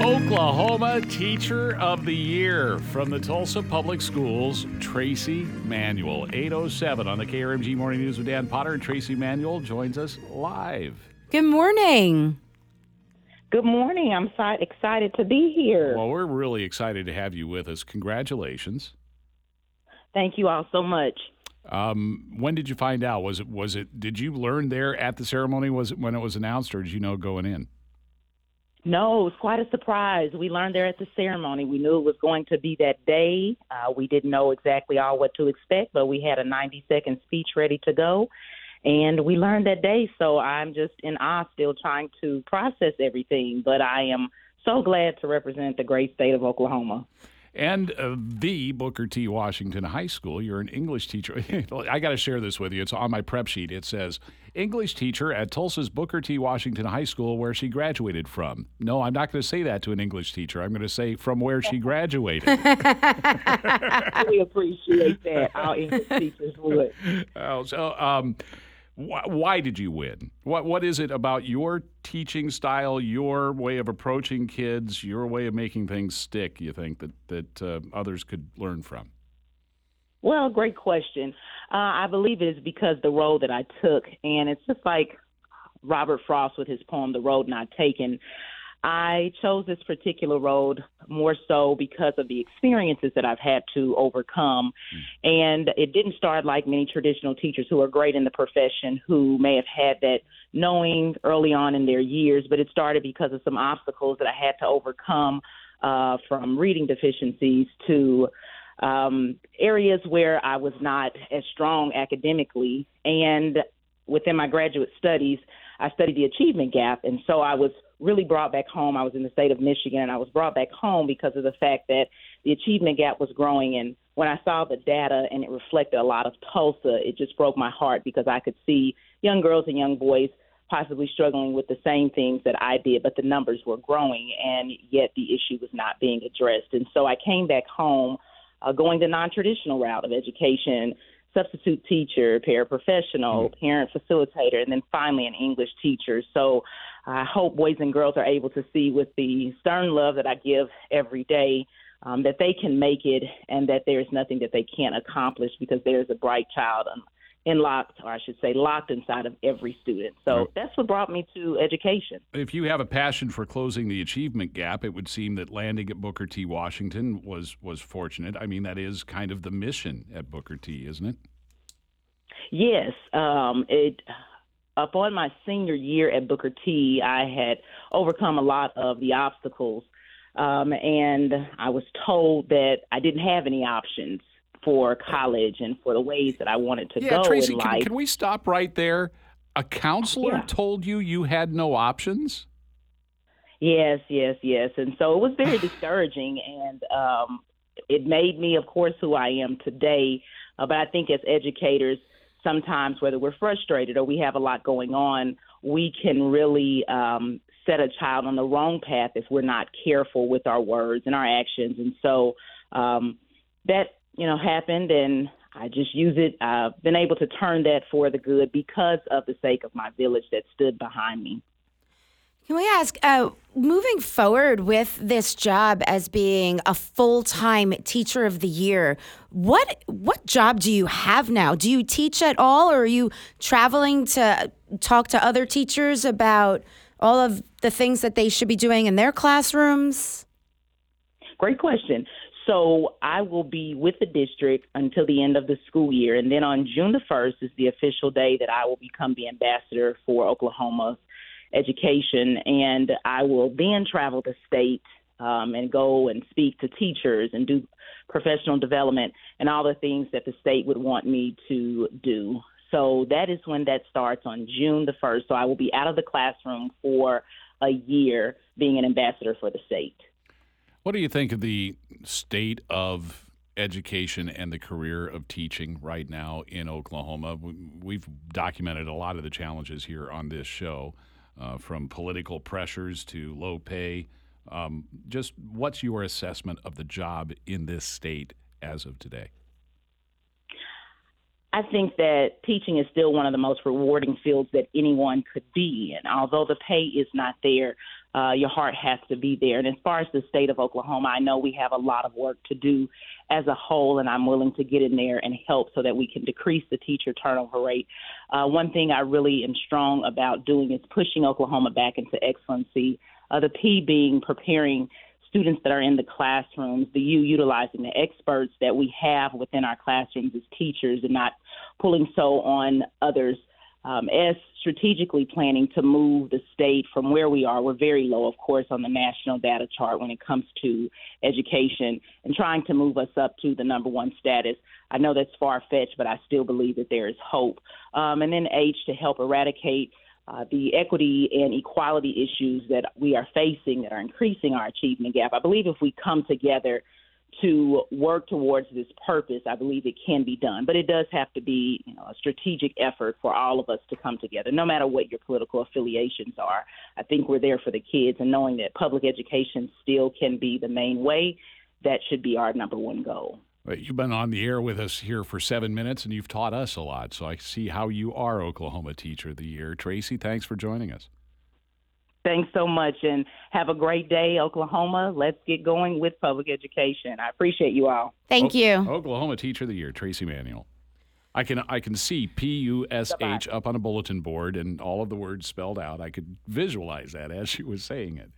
Oklahoma Teacher of the Year from the Tulsa Public Schools, Traci Manuel. 807 on the KRMG Morning News with Dan Potter. And Traci Manuel joins us live. Good morning. Good morning. I'm so excited to be here. Well, we're really excited to have you with us. Congratulations. Thank you all so much. Um, when did you find out? Was it was it did you learn there at the ceremony? Was it when it was announced or did you know going in? No, it was quite a surprise. We learned there at the ceremony. We knew it was going to be that day. Uh, we didn't know exactly all what to expect, but we had a 90 second speech ready to go. And we learned that day. So I'm just in awe, still trying to process everything. But I am so glad to represent the great state of Oklahoma and uh, the Booker T. Washington High School. You're an English teacher. I got to share this with you. It's on my prep sheet. It says English teacher at Tulsa's Booker T. Washington High School, where she graduated from. No, I'm not going to say that to an English teacher. I'm going to say from where she graduated. we appreciate that. Our English teachers would. Oh, so, um, why did you win? What what is it about your teaching style, your way of approaching kids, your way of making things stick? You think that that uh, others could learn from? Well, great question. Uh, I believe it is because the role that I took, and it's just like Robert Frost with his poem "The Road Not Taken." I chose this particular road more so because of the experiences that I've had to overcome. Mm. And it didn't start like many traditional teachers who are great in the profession who may have had that knowing early on in their years, but it started because of some obstacles that I had to overcome uh, from reading deficiencies to um, areas where I was not as strong academically. And within my graduate studies, I studied the achievement gap. And so I was really brought back home. I was in the state of Michigan, and I was brought back home because of the fact that the achievement gap was growing. And when I saw the data and it reflected a lot of Tulsa, it just broke my heart because I could see young girls and young boys possibly struggling with the same things that I did, but the numbers were growing, and yet the issue was not being addressed. And so I came back home, uh, going the non-traditional route of education substitute teacher, paraprofessional, mm-hmm. parent facilitator, and then finally an English teacher. So I hope boys and girls are able to see with the stern love that I give every day um, that they can make it and that there's nothing that they can't accomplish because there's a bright child in locked, or I should say, locked inside of every student. So right. that's what brought me to education. If you have a passion for closing the achievement gap, it would seem that landing at Booker T. Washington was was fortunate. I mean, that is kind of the mission at Booker T, isn't it? Yes, um, it upon my senior year at Booker T, I had overcome a lot of the obstacles, um, and I was told that I didn't have any options for college and for the ways that I wanted to yeah, go Traci, in can, life. Can we stop right there? A counselor yeah. told you you had no options. Yes, yes, yes, and so it was very discouraging, and um, it made me, of course, who I am today. Uh, but I think as educators sometimes, whether we're frustrated or we have a lot going on, we can really um, set a child on the wrong path if we're not careful with our words and our actions. And so um, that, you know, happened, and I just use it. I've been able to turn that for the good because of the sake of my village that stood behind me. Can we ask, uh, moving forward with this job as being a full time teacher of the year, what what job do you have now? Do you teach at all, or are you traveling to talk to other teachers about all of the things that they should be doing in their classrooms? Great question. So I will be with the district until the end of the school year, and then on June the first is the official day that I will become the ambassador for Oklahoma's education, and I will then travel the state um, and go and speak to teachers and do professional development and all the things that the state would want me to do. So that is when that starts on June the 1st. So I will be out of the classroom for a year being an ambassador for the state. What do you think of the state of education and the career of teaching right now in Oklahoma? We've documented a lot of the challenges here on this show uh, from political pressures to low pay. Um, just what's your assessment of the job in this state as of today? I think that teaching is still one of the most rewarding fields that anyone could be in. Although the pay is not there, uh, your heart has to be there. And as far as the state of Oklahoma, I know we have a lot of work to do as a whole, and I'm willing to get in there and help so that we can decrease the teacher turnover rate. Uh, one thing I really am strong about doing is pushing Oklahoma back into excellency. Uh, the P being preparing students that are in the classrooms, the U utilizing the experts that we have within our classrooms as teachers and not pulling so on others. Um, S strategically planning to move the state from where we are. We're very low, of course, on the national data chart when it comes to education and trying to move us up to the number one status. I know that's far fetched, but I still believe that there is hope. Um, and then H to help eradicate uh, the equity and equality issues that we are facing that are increasing our achievement gap. I believe if we come together to work towards this purpose, I believe it can be done. But it does have to be you know, a strategic effort for all of us to come together, no matter what your political affiliations are. I think we're there for the kids, and knowing that public education still can be the main way, that should be our number one goal. You've been on the air with us here for seven minutes, and you've taught us a lot. So I see how you are Oklahoma Teacher of the Year. Traci, thanks for joining us. Thanks so much, and have a great day, Oklahoma. Let's get going with public education. I appreciate you all. Thank o- you. Oklahoma Teacher of the Year, Traci Manuel. I can I can see P U S H up on a bulletin board and all of the words spelled out. I could visualize that as she was saying it.